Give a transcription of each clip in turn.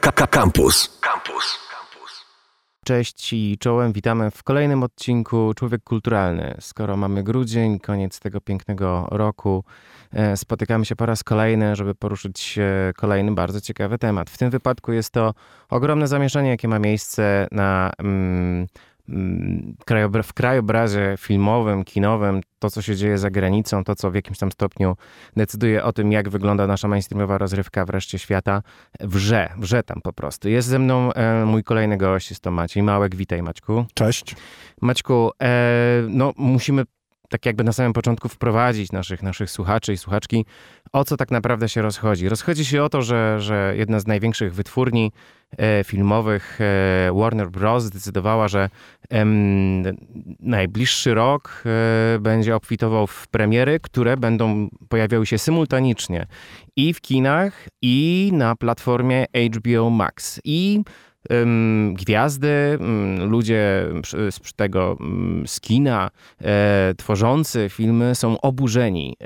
Campus. Campus. Cześć i czołem, witamy w kolejnym odcinku Człowiek Kulturalny. Skoro mamy grudzień, koniec tego pięknego roku, e, spotykamy się po raz kolejny, żeby poruszyć kolejny bardzo ciekawy temat. W tym wypadku jest to ogromne zamieszanie, jakie ma miejsce na mm, Mm, w krajobrazie filmowym, kinowym, to co się dzieje za granicą, to co w jakimś tam stopniu decyduje o tym, jak wygląda nasza mainstreamowa rozrywka wreszcie świata, wrze, wrze tam po prostu. Jest ze mną e, mój kolejny gość, jest to Maciej Małek. Witaj Maćku. Cześć. Maćku, e, no musimy tak jakby na samym początku wprowadzić naszych, naszych słuchaczy i słuchaczki, o co tak naprawdę się rozchodzi. Rozchodzi się o to, że, że jedna z największych wytwórni e, filmowych, e, Warner Bros., zdecydowała, że najbliższy rok e, będzie obfitował w premiery, które będą pojawiały się symultanicznie i w kinach, i na platformie HBO Max. I gwiazdy, ludzie z tego z kina, e, tworzący filmy są oburzeni.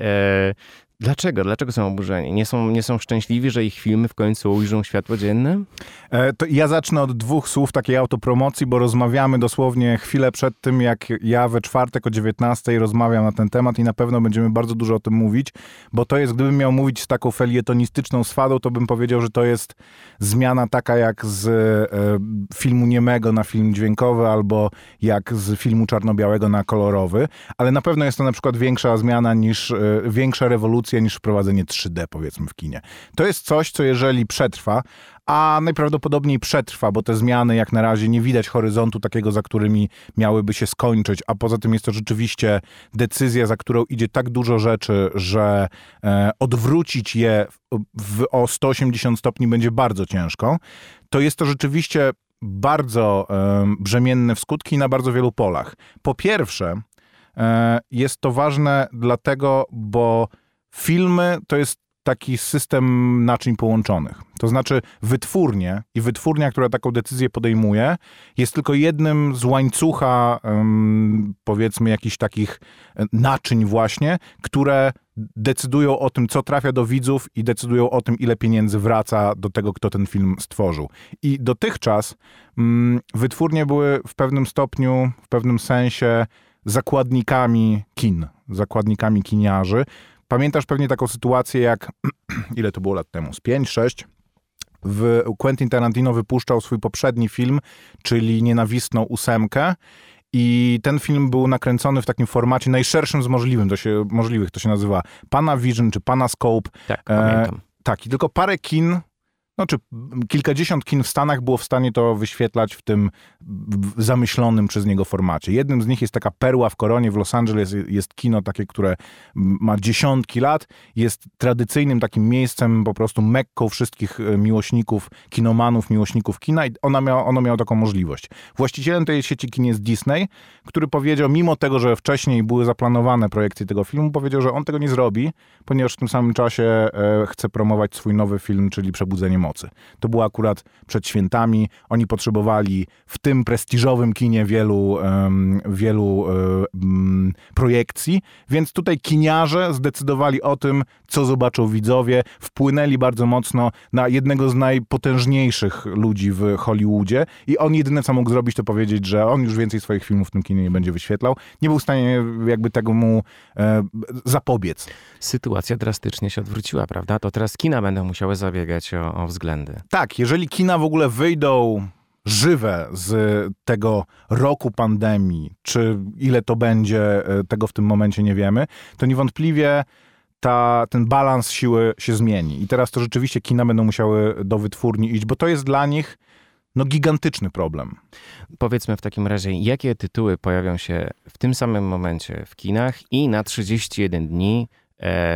Dlaczego? Dlaczego są oburzeni? Nie są, nie są szczęśliwi, że ich filmy w końcu ujrzą światło dzienne? E, to ja zacznę od dwóch słów takiej autopromocji, bo rozmawiamy dosłownie chwilę przed tym, jak ja we czwartek o 19 rozmawiam na ten temat i na pewno będziemy bardzo dużo o tym mówić, bo to jest, gdybym miał mówić z taką felietonistyczną swadą, to bym powiedział, że to jest zmiana taka jak z e, filmu niemego na film dźwiękowy albo jak z filmu czarno-białego na kolorowy, ale na pewno jest to na przykład większa zmiana niż, e, większa rewolucja niż wprowadzenie 3D powiedzmy w kinie. To jest coś, co jeżeli przetrwa, a najprawdopodobniej przetrwa, bo te zmiany jak na razie nie widać horyzontu takiego, za którymi miałyby się skończyć, a poza tym jest to rzeczywiście decyzja, za którą idzie tak dużo rzeczy, że e, odwrócić je w, w, o 180 stopni będzie bardzo ciężko, to jest to rzeczywiście bardzo e, brzemienne w skutki na bardzo wielu polach. Po pierwsze, e, jest to ważne dlatego, bo Filmy to jest taki system naczyń połączonych. To znaczy wytwórnie i wytwórnia, która taką decyzję podejmuje, jest tylko jednym z łańcucha, powiedzmy, jakichś takich e, naczyń właśnie, które decydują o tym, co trafia do widzów i decydują o tym, ile pieniędzy wraca do tego, kto ten film stworzył. I dotychczas um, wytwórnie były w pewnym stopniu, w pewnym sensie zakładnikami kin, zakładnikami kiniarzy, Pamiętasz pewnie taką sytuację, jak ile to było lat temu? Z 5, 6? W Quentin Tarantino wypuszczał swój poprzedni film, czyli Nienawistną ósemkę. I ten film był nakręcony w takim formacie najszerszym z możliwym, to się, możliwych. To się nazywa Pana Vision czy Pana Scope. Tak, pamiętam. E, tak, i tylko parę kin no, czy kilkadziesiąt kin w Stanach było w stanie to wyświetlać w tym zamyślonym przez niego formacie. Jednym z nich jest taka perła w koronie w Los Angeles, jest kino takie, które ma dziesiątki lat, jest tradycyjnym takim miejscem, po prostu mekką wszystkich e, miłośników, kinomanów, miłośników kina i ona miała, ono miało taką możliwość. Właścicielem tej sieci kin jest Disney, który powiedział, mimo tego, że wcześniej były zaplanowane projekcje tego filmu, powiedział, że on tego nie zrobi, ponieważ w tym samym czasie e, chce promować swój nowy film, czyli Przebudzenie mocy. To było akurat przed świętami. Oni potrzebowali w tym prestiżowym kinie wielu, wielu um, projekcji, więc tutaj kiniarze zdecydowali o tym, co zobaczą widzowie, wpłynęli bardzo mocno na jednego z najpotężniejszych ludzi w Hollywoodzie i on jedyne, co mógł zrobić, to powiedzieć, że on już więcej swoich filmów w tym kinie nie będzie wyświetlał. Nie był w stanie jakby tego mu e, zapobiec. Sytuacja drastycznie się odwróciła, prawda? To teraz kina będą musiały zabiegać o, o. Tak, jeżeli kina w ogóle wyjdą żywe z tego roku pandemii, czy ile to będzie, e, tego w tym momencie nie wiemy, to niewątpliwie ta, ten balans siły się zmieni. I teraz to rzeczywiście kina będą musiały do wytwórni iść, bo to jest dla nich no, gigantyczny problem. Powiedzmy w takim razie, jakie tytuły pojawią się w tym samym momencie w kinach i na 31 dni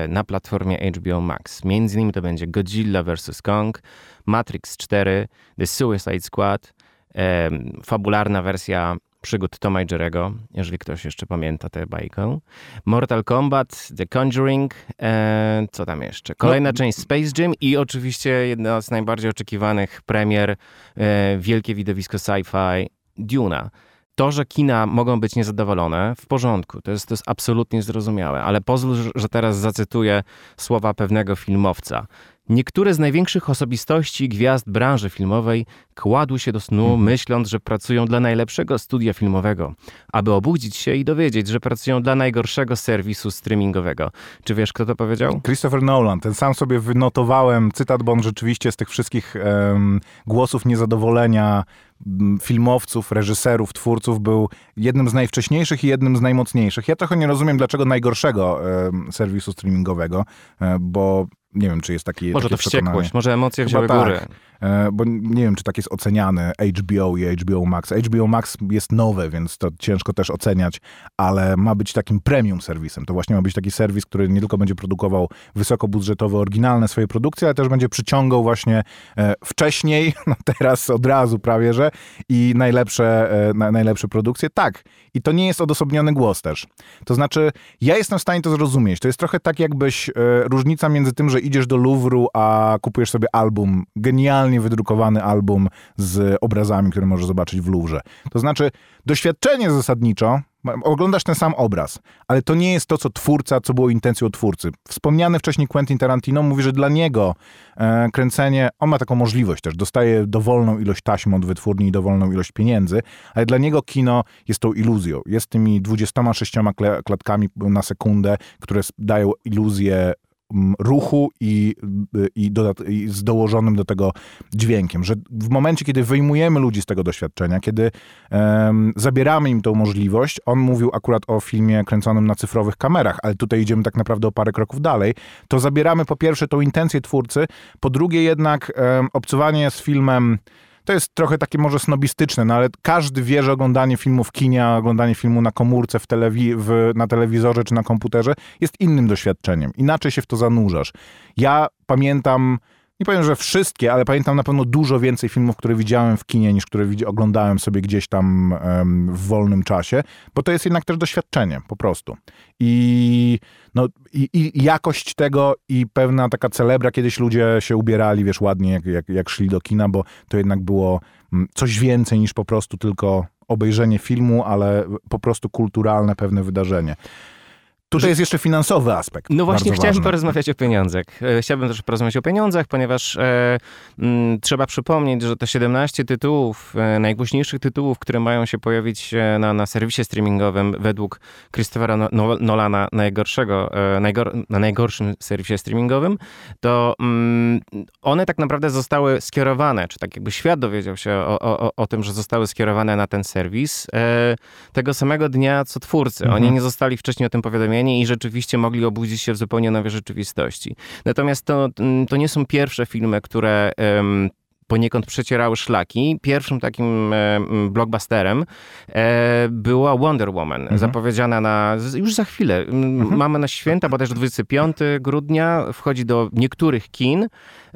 na platformie HBO Max. Między innymi to będzie Godzilla vs. Kong, Matrix 4, The Suicide Squad, e, fabularna wersja przygód Toma i Jerego, jeżeli ktoś jeszcze pamięta tę bajkę. Mortal Kombat, The Conjuring, e, co tam jeszcze? Kolejna no. część Space Jam i oczywiście jedna z najbardziej oczekiwanych premier, e, wielkie widowisko sci-fi, Duna. To, że kina mogą być niezadowolone, w porządku, to jest, to jest absolutnie zrozumiałe, ale pozwól, że teraz zacytuję słowa pewnego filmowca. Niektóre z największych osobistości gwiazd branży filmowej kładły się do snu, Mhm. myśląc, że pracują dla najlepszego studia filmowego, aby obudzić się i dowiedzieć, że pracują dla najgorszego serwisu streamingowego. Czy wiesz, kto to powiedział? Christopher Nolan, ten sam sobie wynotowałem cytat, bo on rzeczywiście z tych wszystkich em, głosów niezadowolenia filmowców, reżyserów, twórców był jednym z najwcześniejszych i jednym z najmocniejszych. Ja trochę nie rozumiem, dlaczego najgorszego serwisu streamingowego, e, bo nie wiem, czy jest taki Może to takie przekonanie. wściekłość, może emocje Chyba wzięły tak. górę. E, bo nie wiem, czy tak jest oceniany HBO i HBO Max. HBO Max jest nowe, więc to ciężko też oceniać, ale ma być takim premium serwisem. To właśnie ma być taki serwis, który nie tylko będzie produkował wysokobudżetowe, oryginalne swoje produkcje, ale też będzie przyciągał właśnie e, wcześniej, no teraz od razu prawie, że i najlepsze, e, na, najlepsze produkcje. Tak. I to nie jest odosobniony głos też. To znaczy, ja jestem w stanie to zrozumieć. To jest trochę tak, jakbyś różnica między tym, że idziesz do Louvru, a kupujesz sobie album, genialnie wydrukowany album z obrazami, które możesz zobaczyć w Louvre. To znaczy, doświadczenie zasadniczo, oglądasz ten sam obraz, ale to nie jest to, co twórca, co było intencją twórcy. Wspomniany wcześniej Quentin Tarantino mówi, że dla niego e, kręcenie, on ma taką możliwość też, dostaje dowolną ilość taśm od wytwórni i dowolną ilość pieniędzy, ale dla niego kino jest tą iluzją. Jest tymi 26 kle- klatkami na sekundę, które dają iluzję ruchu i, y, i, dodat- i z dołożonym do tego dźwiękiem, że w momencie, kiedy wyjmujemy ludzi z tego doświadczenia, kiedy em, zabieramy im tą możliwość, on mówił akurat o filmie kręconym na cyfrowych kamerach, ale tutaj idziemy tak naprawdę o parę kroków dalej, to zabieramy po pierwsze tą intencję twórcy, po drugie jednak em, obcowanie z filmem to jest trochę takie może snobistyczne, no ale każdy wie, że oglądanie filmu w kinie, oglądanie filmu na komórce, w telewi- w, na telewizorze czy na komputerze jest innym doświadczeniem. Inaczej się w to zanurzasz. Ja pamiętam, nie powiem, że wszystkie, ale pamiętam na pewno dużo więcej filmów, które widziałem w kinie, niż które oglądałem sobie gdzieś tam w wolnym czasie, bo to jest jednak też doświadczenie, po prostu. I, no, i, i jakość tego i pewna taka celebra, kiedyś ludzie się ubierali, wiesz, ładnie, jak, jak, jak szli do kina, bo to jednak było mm, coś więcej niż po prostu tylko obejrzenie filmu, ale po prostu kulturalne pewne wydarzenie. Tutaj jest jeszcze finansowy aspekt. No właśnie chciałem ważny. porozmawiać o pieniądzach. E, Chciałbym też porozmawiać o pieniądzach, ponieważ e, m, trzeba przypomnieć, że te 17 tytułów, e, najgłośniejszych tytułów, które mają się pojawić e, na, na serwisie streamingowym według Christophera No- No- Nolana najgorszego, e, najgor, na najgorszym serwisie streamingowym, to mm, one tak naprawdę zostały skierowane, czy tak jakby świat dowiedział się o, o, o- o tym, że zostały skierowane na ten serwis e, tego samego dnia, co twórcy. Mhm. Oni nie zostali wcześniej o tym powiadomieni i rzeczywiście mogli obudzić się w zupełnie nowej rzeczywistości. Natomiast to, mm, to nie są pierwsze filmy, które em, poniekąd przecierały szlaki. Pierwszym takim em, blockbusterem e, była Wonder Woman, Mhm. zapowiedziana na, już za chwilę. M, Mamy na święta, bodajże 25 grudnia, wchodzi do niektórych kin,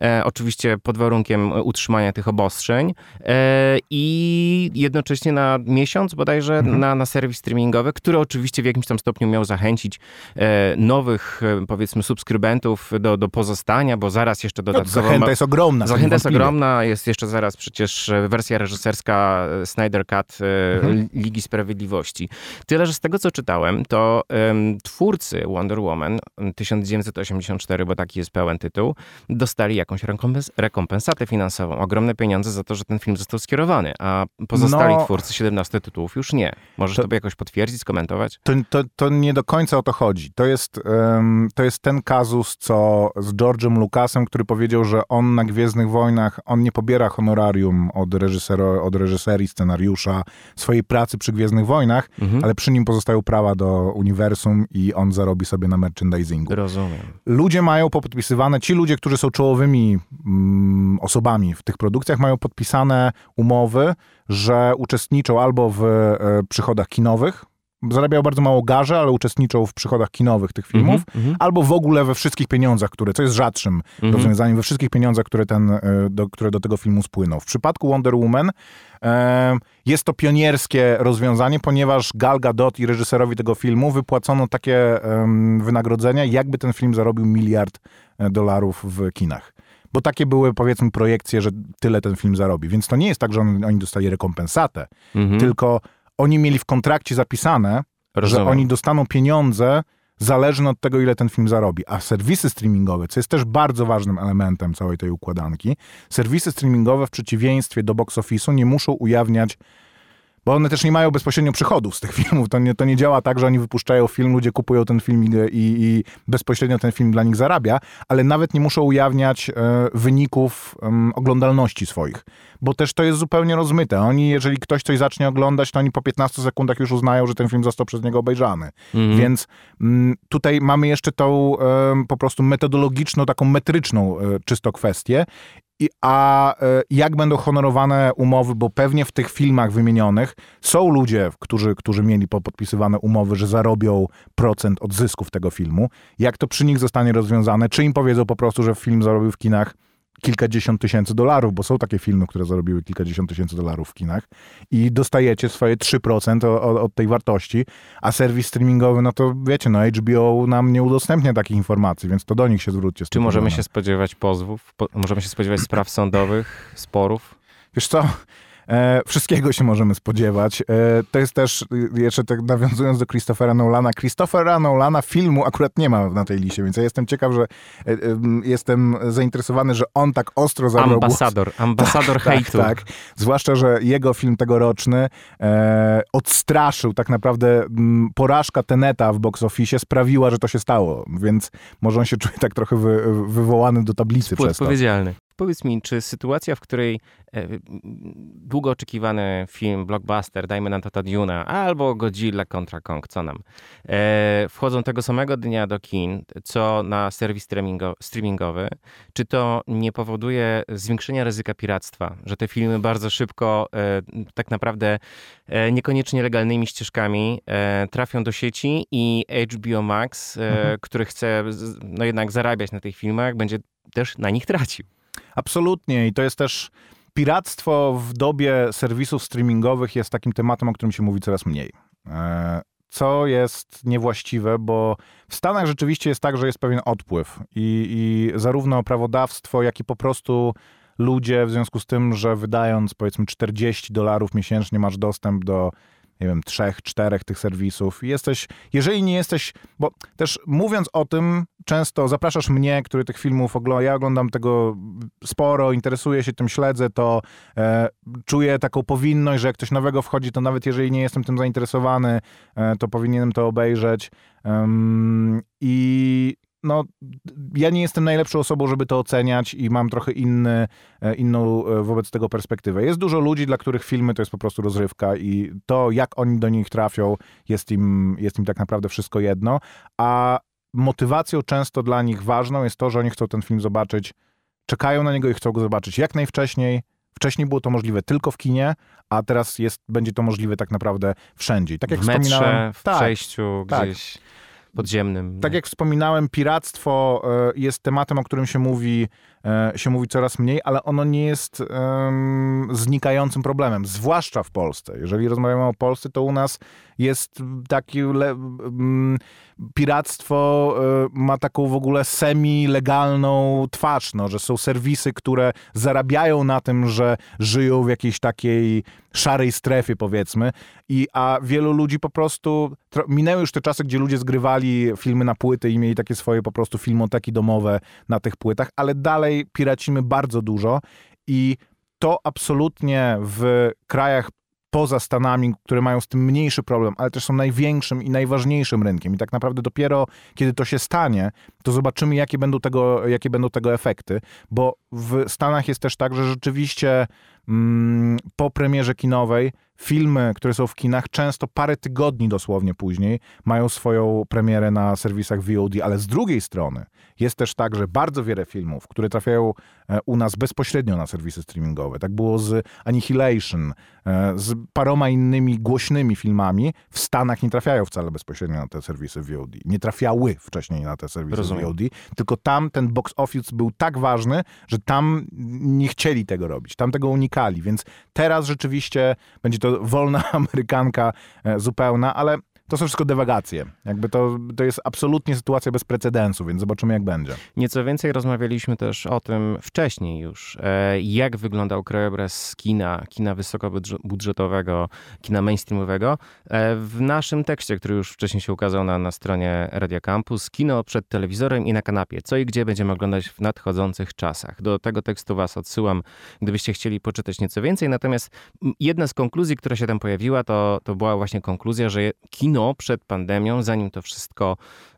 e, oczywiście pod warunkiem utrzymania tych obostrzeń e, i jednocześnie na miesiąc bodajże Mhm. na, na serwis streamingowy, który oczywiście w jakimś tam stopniu miał zachęcić e, nowych, e, powiedzmy, subskrybentów do, do pozostania, bo zaraz jeszcze No, dodatkowo... zachęta ma- jest ogromna. Zachęta jest ogromna, jest jeszcze zaraz przecież e, wersja reżyserska e, Snyder Cut e, Mhm. Ligi Sprawiedliwości. Tyle, że z tego co czytałem, to em, twórcy Wonder Woman em, 1984, bo taki jest pełen tytuł, dostali jakąś rekompens- rekompensatę finansową, ogromne pieniądze za to, że ten film został skierowany, a pozostali No. twórcy 17 tytułów już nie. Możesz To- to, jakoś potwierdzić, skomentować? To, to, to nie do końca o to chodzi. To jest, em, to jest ten kazus, co z George'em Lucasem, który powiedział, że on na Gwiezdnych Wojnach, on nie pobiera honorarium od, reżysero, od reżyserii, scenariusza, swojej pracy przy Gwiezdnych Wojnach, Mhm. ale przy nim pozostają prawa do uniwersum i on zarobi sobie na merchandisingu. Rozumiem. Ludzie mają popodpisywane, ci ludzie, którzy są czołowymi mm, osobami w tych produkcjach, mają podpisane umowy, że uczestniczą albo w e, przychodach kinowych, zarabiają bardzo mało garze, ale uczestniczą w przychodach kinowych tych filmów, Mhm, mhm, albo w ogóle we wszystkich pieniądzach, które, co jest rzadszym mhm. rozwiązaniem, we wszystkich pieniądzach, które, ten, e, do, które do tego filmu spłyną. W przypadku Wonder Woman e, jest to pionierskie rozwiązanie, ponieważ Gal Gadot i reżyserowi tego filmu wypłacono takie em, wynagrodzenia, jakby ten film zarobił miliard e, dolarów w kinach. Bo takie były, powiedzmy, projekcje, że tyle ten film zarobi. Więc to nie jest tak, że on, oni dostali rekompensatę, Mhm. tylko oni mieli w kontrakcie zapisane, Rozumiem. że oni dostaną pieniądze zależny od tego, ile ten film zarobi. A serwisy streamingowe, co jest też bardzo ważnym elementem całej tej układanki, serwisy streamingowe w przeciwieństwie do box office'u nie muszą ujawniać bo one też nie mają bezpośrednio przychodów z tych filmów. To nie, to nie działa tak, że oni wypuszczają film, ludzie kupują ten film i, i bezpośrednio ten film dla nich zarabia, ale nawet nie muszą ujawniać e, wyników e, oglądalności swoich, bo też to jest zupełnie rozmyte. Oni, jeżeli ktoś coś zacznie oglądać, to oni po 15 sekundach już uznają, że ten film został przez niego obejrzany. Mhm. Więc m, mm, tutaj mamy jeszcze tą e, po prostu metodologiczną, taką metryczną e, czysto kwestię i, a e, jak będą honorowane umowy, bo pewnie w tych filmach wymienionych są ludzie, którzy, którzy mieli podpisywane umowy, że zarobią procent od zysków tego filmu. Jak to przy nich zostanie rozwiązane? Czy im powiedzą po prostu, że film zarobił w kinach kilkadziesiąt tysięcy dolarów, bo są takie filmy, które zarobiły kilkadziesiąt tysięcy dolarów w kinach i dostajecie swoje 3% od, od tej wartości, a serwis streamingowy, no to wiecie, no HBO nam nie udostępnia takich informacji, więc to do nich się zwróćcie. Czy możemy się spodziewać pozwów? Po, możemy się spodziewać spraw sądowych, sporów? Wiesz co, E, wszystkiego się możemy spodziewać. E, to jest też, jeszcze tak nawiązując do Christophera Nolana, Christophera Nolana filmu akurat nie ma na tej liście, więc ja jestem ciekaw, że e, e jestem zainteresowany, że on tak ostro zabrał Ambasador, głos. ambasador tak, hejtu. Tak, tak, zwłaszcza, że jego film tegoroczny e, odstraszył tak naprawdę m, porażka Teneta w box office sprawiła, że to się stało, więc może on się czuje tak trochę wy, wywołany do tablicy przez to. Odpowiedzialny. Powiedz mi, czy sytuacja, w której e, długo oczekiwany film, blockbuster, dajmy na to ta Duna, albo Godzilla kontra Kong, co nam, e, wchodzą tego samego dnia do kin, co na serwis streamingo, streamingowy, czy to nie powoduje zwiększenia ryzyka piractwa, że te filmy bardzo szybko, e, tak naprawdę niekoniecznie legalnymi ścieżkami trafią do sieci i HBO Max, mhm. który chce no jednak zarabiać na tych filmach, będzie też na nich tracił. Absolutnie i to jest też piractwo w dobie serwisów streamingowych jest takim tematem, o którym się mówi coraz mniej. E, co jest niewłaściwe, bo w Stanach rzeczywiście jest tak, że jest pewien odpływ i, i zarówno prawodawstwo, jak i po prostu ludzie w związku z tym, że wydając powiedzmy 40 dolarów miesięcznie masz dostęp do nie wiem, trzech, czterech tych serwisów. Jesteś, jeżeli nie jesteś, bo też mówiąc o tym, często zapraszasz mnie, który tych filmów ogląda, ja oglądam tego sporo, interesuję się tym, śledzę to, e, czuję taką powinność, że jak ktoś nowego wchodzi, to nawet jeżeli nie jestem tym zainteresowany, e, to powinienem to obejrzeć. Um, I no, ja nie jestem najlepszą osobą, żeby to oceniać i mam trochę inny, e, inną e, wobec tego perspektywę. Jest dużo ludzi, dla których filmy to jest po prostu rozrywka i to, jak oni do nich trafią, jest im, jest im tak naprawdę wszystko jedno, a motywacją często dla nich ważną jest to, że oni chcą ten film zobaczyć, czekają na niego i chcą go zobaczyć jak najwcześniej, Wcześniej było to możliwe tylko w kinie, a teraz jest, będzie to możliwe tak naprawdę wszędzie. tak jak w metrze, w tak, przejściu tak. gdzieś podziemnym. Tak jak wspominałem, piractwo e, jest tematem, o którym się mówi, się mówi coraz mniej, ale ono nie jest um, znikającym problemem, zwłaszcza w Polsce. Jeżeli rozmawiamy o Polsce, to u nas jest taki le, um, piractwo e, ma taką w ogóle semi-legalną twarz, no, że są serwisy, które zarabiają na tym, że żyją w jakiejś takiej szarej strefie, powiedzmy, i a wielu ludzi po prostu minęły już te czasy, gdzie ludzie zgrywali filmy na płyty i mieli takie swoje po prostu filmoteki domowe na tych płytach, ale dalej piracimy bardzo dużo i to absolutnie w krajach poza Stanami, które mają z tym mniejszy problem, ale też są największym i najważniejszym rynkiem. I tak naprawdę dopiero kiedy to się stanie, to zobaczymy, jakie będą tego, jakie będą tego efekty, bo w Stanach jest też tak, że rzeczywiście po premierze kinowej filmy, które są w kinach, często parę tygodni dosłownie później mają swoją premierę na serwisach VOD, ale z drugiej strony jest też tak, że bardzo wiele filmów, które trafiają e, u nas bezpośrednio na serwisy streamingowe, tak było z Annihilation, e, z paroma innymi głośnymi filmami, w Stanach nie trafiają wcale bezpośrednio na te serwisy VOD. Nie trafiały wcześniej na te serwisy Rozumiem. VOD, tylko tam ten box office był tak ważny, że tam nie chcieli tego robić, tam tego unikali, więc teraz rzeczywiście będzie to wolna amerykanka e, zupełna, ale to są wszystko dewagacje. Jakby to, to jest absolutnie sytuacja bez precedensu, więc zobaczymy jak będzie. Nieco więcej rozmawialiśmy też o tym wcześniej już, e, jak wyglądał krajobraz kina, kina wysokobudżetowego, kina mainstreamowego. E, w naszym tekście, który już wcześniej się ukazał na, na stronie Radia Campus, kino przed telewizorem i na kanapie. Co i gdzie będziemy oglądać w nadchodzących czasach. Do tego tekstu was odsyłam, gdybyście chcieli poczytać nieco więcej. Natomiast jedna z konkluzji, która się tam pojawiła, to, to była właśnie konkluzja, że kino przed pandemią, zanim to wszystko,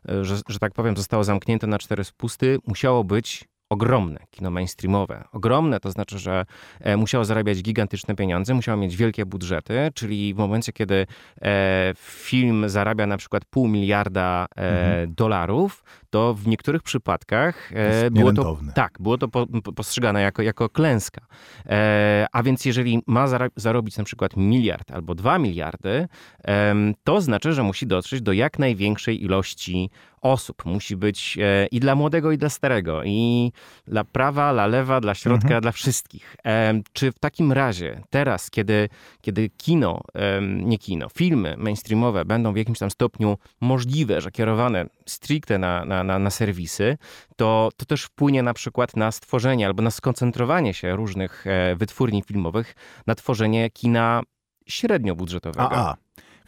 e, że, że tak powiem, zostało zamknięte na cztery spusty, musiało być ogromne, kino mainstreamowe. Ogromne to znaczy, że e, musiało zarabiać gigantyczne pieniądze, musiało mieć wielkie budżety, czyli w momencie, kiedy e, film zarabia na przykład pół miliarda e, mhm. dolarów, to w niektórych przypadkach było to, tak, było to po, postrzegane jako, jako klęska. A więc jeżeli ma zarobić na przykład miliard albo dwa miliardy, to znaczy, że musi dotrzeć do jak największej ilości osób. Musi być e, i dla młodego, i dla starego, i dla prawa, dla lewa, dla środka, mhm. dla wszystkich. E, czy w takim razie teraz, kiedy, kiedy kino, e, nie kino, filmy mainstreamowe będą w jakimś tam stopniu możliwe, że kierowane stricte na, na, na, na serwisy, to, to też wpłynie na przykład na stworzenie albo na skoncentrowanie się różnych wytwórni filmowych na tworzenie kina średniobudżetowego. A, a.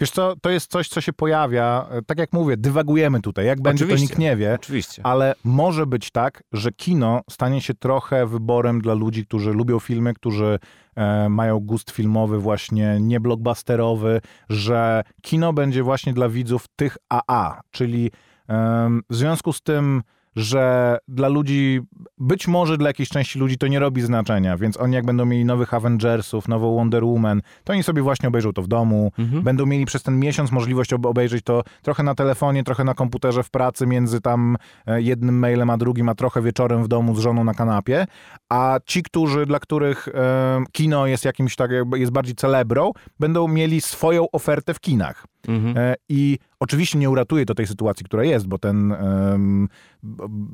Wiesz co, to jest coś, co się pojawia, e, tak jak mówię, dywagujemy tutaj, jak będzie oczywiście, to nikt nie wie, oczywiście. ale może być tak, że kino stanie się trochę wyborem dla ludzi, którzy lubią filmy, którzy e, mają gust filmowy właśnie nie blockbusterowy, że kino będzie właśnie dla widzów tych AA, czyli e, w związku z tym że dla ludzi, być może dla jakiejś części ludzi to nie robi znaczenia, więc oni jak będą mieli nowych Avengersów, nową Wonder Woman, to oni sobie właśnie obejrzą to w domu, mhm. będą mieli przez ten miesiąc możliwość obejrzeć to trochę na telefonie, trochę na komputerze w pracy, między tam e, jednym mailem a drugim, a trochę wieczorem w domu z żoną na kanapie, a ci, którzy, dla których e, kino jest jakimś tak, jest bardziej celebrą, będą mieli swoją ofertę w kinach. Mhm. E, I oczywiście nie uratuje to tej sytuacji, która jest, bo ten um,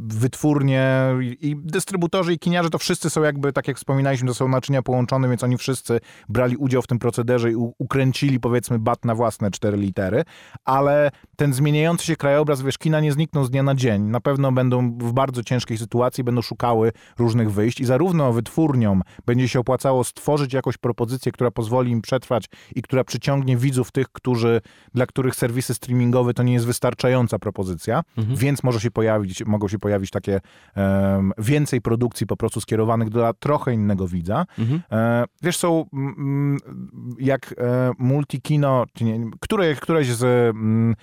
wytwórnie i dystrybutorzy i kiniarze to wszyscy są jakby, tak jak wspominaliśmy, to są naczynia połączone, więc oni wszyscy brali udział w tym procederze i ukręcili powiedzmy bat na własne cztery litery, ale ten zmieniający się krajobraz, wiesz, kina nie znikną z dnia na dzień. Na pewno będą w bardzo ciężkiej sytuacji, będą szukały różnych wyjść i zarówno wytwórniom będzie się opłacało stworzyć jakąś propozycję, która pozwoli im przetrwać i która przyciągnie widzów tych, którzy dla których serwisy streamingowe to nie jest wystarczająca propozycja, mhm. więc może się pojawić, mogą się pojawić takie um, więcej produkcji po prostu skierowanych dla trochę innego widza. Mhm. E, wiesz, są m, jak e, multikino, nie, które, któreś z m,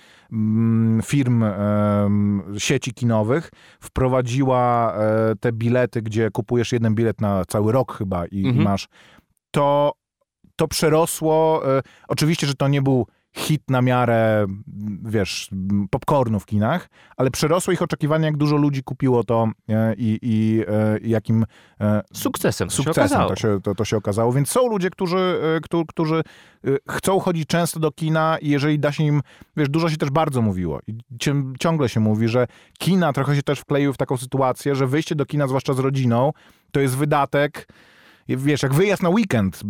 firm e, sieci kinowych wprowadziła e, te bilety, gdzie kupujesz jeden bilet na cały rok chyba i, mhm. i masz to to przerosło. E, oczywiście, że to nie był hit na miarę, wiesz, popcornu w kinach, ale przerosło ich oczekiwania, jak dużo ludzi kupiło to e, i, i, e, i jakim e, sukcesem, to sukcesem się to, się, to, to, się okazało. Więc są ludzie, którzy, którzy, którzy chcą chodzić często do kina i jeżeli da się im, wiesz, dużo się też bardzo mówiło i ciągle się mówi, że kina trochę się też wkleiły w taką sytuację, że wyjście do kina, zwłaszcza z rodziną, to jest wydatek, wiesz, jak wyjazd na weekend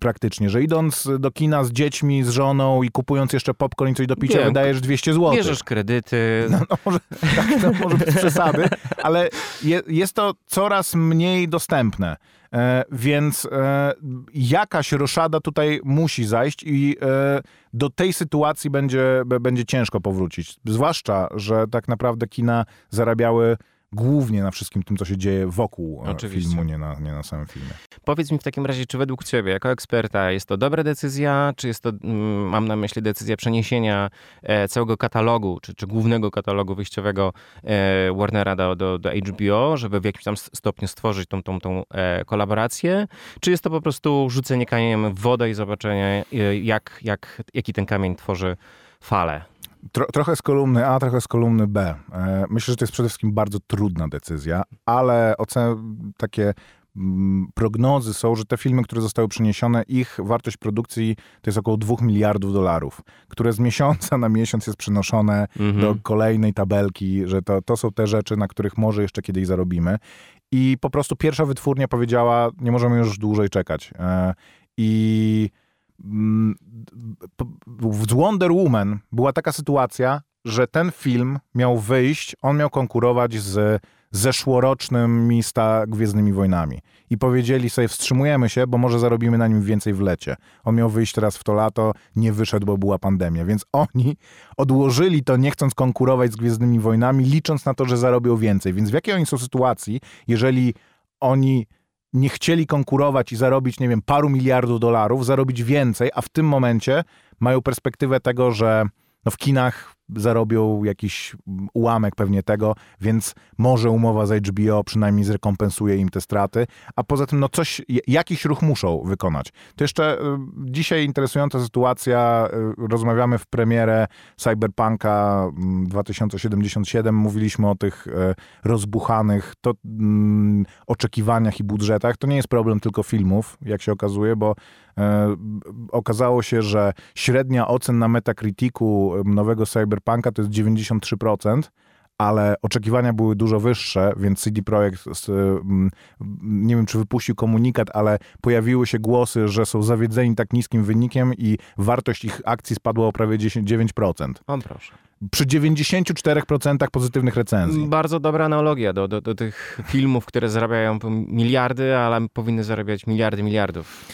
praktycznie, że idąc do kina z dziećmi, z żoną i kupując jeszcze popcorn i coś do picia, Wiem, wydajesz 200 zł. Bierzesz kredyty. No, no może, tak, może być przesady, ale je, jest to coraz mniej dostępne. E, więc e, jakaś roszada tutaj musi zajść i e, do tej sytuacji będzie, będzie ciężko powrócić. Zwłaszcza, że tak naprawdę kina zarabiały głównie na wszystkim tym, co się dzieje wokół e, Oczywiście. filmu, nie na, nie na samym filmie. Powiedz mi w takim razie, czy według ciebie, jako eksperta, jest to dobra decyzja, czy jest to, mm, mam na myśli, decyzja przeniesienia e, całego katalogu, czy, czy głównego katalogu wyjściowego e, Warnera do, do, do HBO, żeby w jakimś tam stopniu stworzyć tą, tą, tą kolaborację, czy jest to po prostu rzucenie kamieniem w wodę i zobaczenie, jak, jak, jaki ten kamień tworzy falę? Tro, trochę z kolumny A, trochę z kolumny B. E, myślę, że to jest przede wszystkim bardzo trudna decyzja, ale ocen takie mm, prognozy są, że te filmy, które zostały przeniesione, ich wartość produkcji to jest około 2 miliardów dolarów, które z miesiąca na miesiąc jest przenoszone mhm. do kolejnej tabelki, że to, to są te rzeczy, na których może jeszcze kiedyś zarobimy. I po prostu pierwsza wytwórnia powiedziała, nie możemy już dłużej czekać. E, I w Wonder Woman była taka sytuacja, że ten film miał wyjść, on miał konkurować z zeszłorocznymi sta Gwiezdnymi Wojnami. I powiedzieli sobie, wstrzymujemy się, bo może zarobimy na nim więcej w lecie. On miał wyjść teraz w to lato, nie wyszedł, bo była pandemia. Więc oni odłożyli to, nie chcąc konkurować z Gwiezdnymi Wojnami, licząc na to, że zarobią więcej. Więc w jakiej oni są sytuacji, jeżeli oni nie chcieli konkurować i zarobić, nie wiem, paru miliardów dolarów, zarobić więcej, a w tym momencie mają perspektywę tego, że no w kinach zarobią jakiś ułamek pewnie tego, więc może umowa z HBO przynajmniej zrekompensuje im te straty, a poza tym no coś, jakiś ruch muszą wykonać. To jeszcze y, dzisiaj interesująca sytuacja, y, rozmawiamy w premierę Cyberpunka 2077, mm, mówiliśmy o tych y, rozbuchanych to, mm, oczekiwaniach i budżetach. To nie jest problem tylko filmów, jak się okazuje, bo E, okazało się, że średnia ocen na Metacriticu nowego Cyberpunka to jest 93%, ale oczekiwania były dużo wyższe, więc CD Projekt, nie wiem czy wypuścił komunikat, ale pojawiły się głosy, że są zawiedzeni tak niskim wynikiem i wartość ich akcji spadła o prawie 10, 9%. O proszę. Przy 94% pozytywnych recenzji. Bardzo dobra analogia do, do, do tych filmów, które zarabiają miliardy, ale powinny zarabiać miliardy miliardów.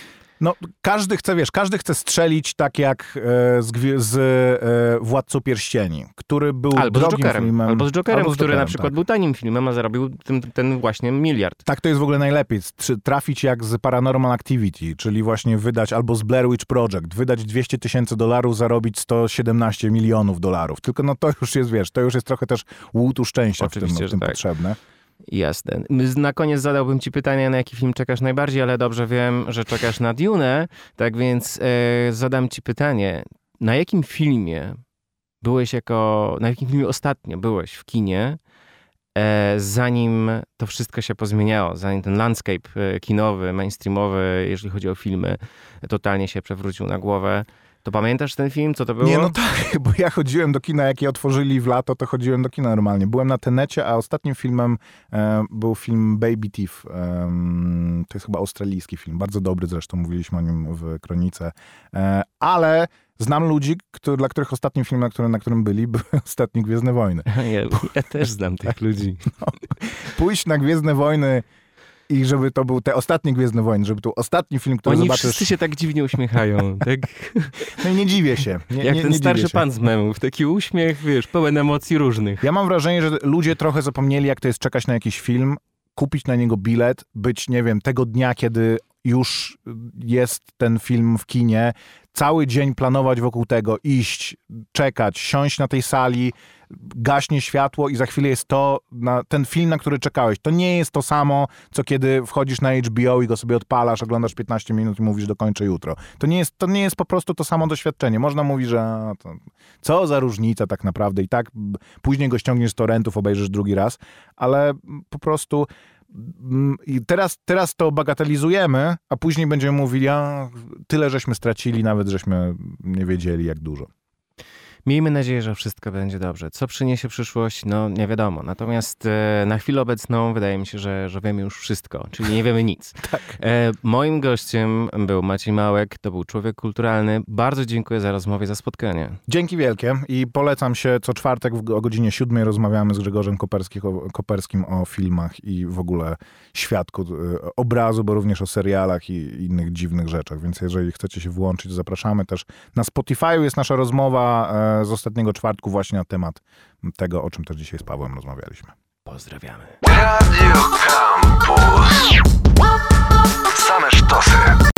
No, każdy chce, wiesz, każdy chce strzelić tak jak e, z, z e, Władcą Pierścieni, który był albo drogim Jokerem, filmem. Albo z Jokerem, albo z który Jokerem, na przykład tak. był tanim filmem, a zarobił ten, ten, właśnie miliard. Tak, to jest w ogóle najlepiej. Trafić jak z Paranormal Activity, czyli właśnie wydać, albo z Blair Witch Project, wydać 200 tysięcy dolarów, zarobić 117 milionów dolarów. Tylko no to już jest, wiesz, to już jest trochę też łutu szczęścia Oczywiście, w tym, w tym tak. potrzebne. Jasne. Na koniec zadałbym ci pytanie, na jaki film czekasz najbardziej, ale dobrze wiem, że czekasz na Dune, tak więc e, zadam ci pytanie. Na jakim filmie byłeś jako, na jakim filmie ostatnio byłeś w kinie, e, zanim to wszystko się pozmieniało, zanim ten landscape e, kinowy, mainstreamowy, jeżeli chodzi o filmy, totalnie się przewrócił na głowę? To pamiętasz ten film? Co to było? Nie, no tak, bo ja chodziłem do kina, jak je otworzyli w lato, to chodziłem do kina normalnie. Byłem na Tenecie, a ostatnim filmem e, był film Baby Thief. E, to jest chyba australijski film, bardzo dobry zresztą, mówiliśmy o nim w Kronice. E, ale znam ludzi, który, dla których ostatnim filmem, na którym, na którym byli, był Ostatni Gwiezdne Wojny. Ja, ja też znam tych ludzi. No, pójść na Gwiezdne Wojny i żeby to był te ostatnie Gwiezdne Wojny, żeby to był ostatni film, który Oni zobaczysz... wszyscy się tak dziwnie uśmiechają. Tak? No i nie dziwię się. Nie, Jak nie, ten nie starszy pan z memów, taki uśmiech, wiesz, pełen emocji różnych. Ja mam wrażenie, że ludzie trochę zapomnieli, jak to jest czekać na jakiś film, kupić na niego bilet, być, nie wiem, tego dnia, kiedy już jest ten film w kinie, cały dzień planować wokół tego, iść, czekać, siąść na tej sali, gaśnie światło i za chwilę jest to, na, ten film, na który czekałeś. To nie jest to samo, co kiedy wchodzisz na HBO i go sobie odpalasz, oglądasz 15 minut i mówisz dokończę jutro. To nie jest, to nie jest po prostu to samo doświadczenie. Można mówić, że to, co za różnica tak naprawdę i tak później go ściągniesz z torrentów, obejrzysz drugi raz, ale po prostu mm, i teraz, teraz to bagatelizujemy, a później będziemy mówili, a tyle żeśmy stracili, nawet żeśmy nie wiedzieli jak dużo. Miejmy nadzieję, że wszystko będzie dobrze. Co przyniesie przyszłość, no nie wiadomo. Natomiast e, na chwilę obecną wydaje mi się, że, że wiemy już wszystko, czyli nie wiemy nic. tak. E, moim gościem był Maciej Małek, to był człowiek kulturalny. Bardzo dziękuję za rozmowę, za spotkanie. Dzięki wielkie i polecam się co czwartek o godzinie siódmej rozmawiamy z Grzegorzem Koperskim o, Koperskim o filmach i w ogóle świadku e, obrazu, bo również o serialach i innych dziwnych rzeczach. Więc jeżeli chcecie się włączyć, zapraszamy też. Na Spotify jest nasza rozmowa e, z ostatniego czwartku właśnie na temat tego, o czym też dzisiaj z Pawłem rozmawialiśmy. Pozdrawiamy. Radio Campus. Same sztosy.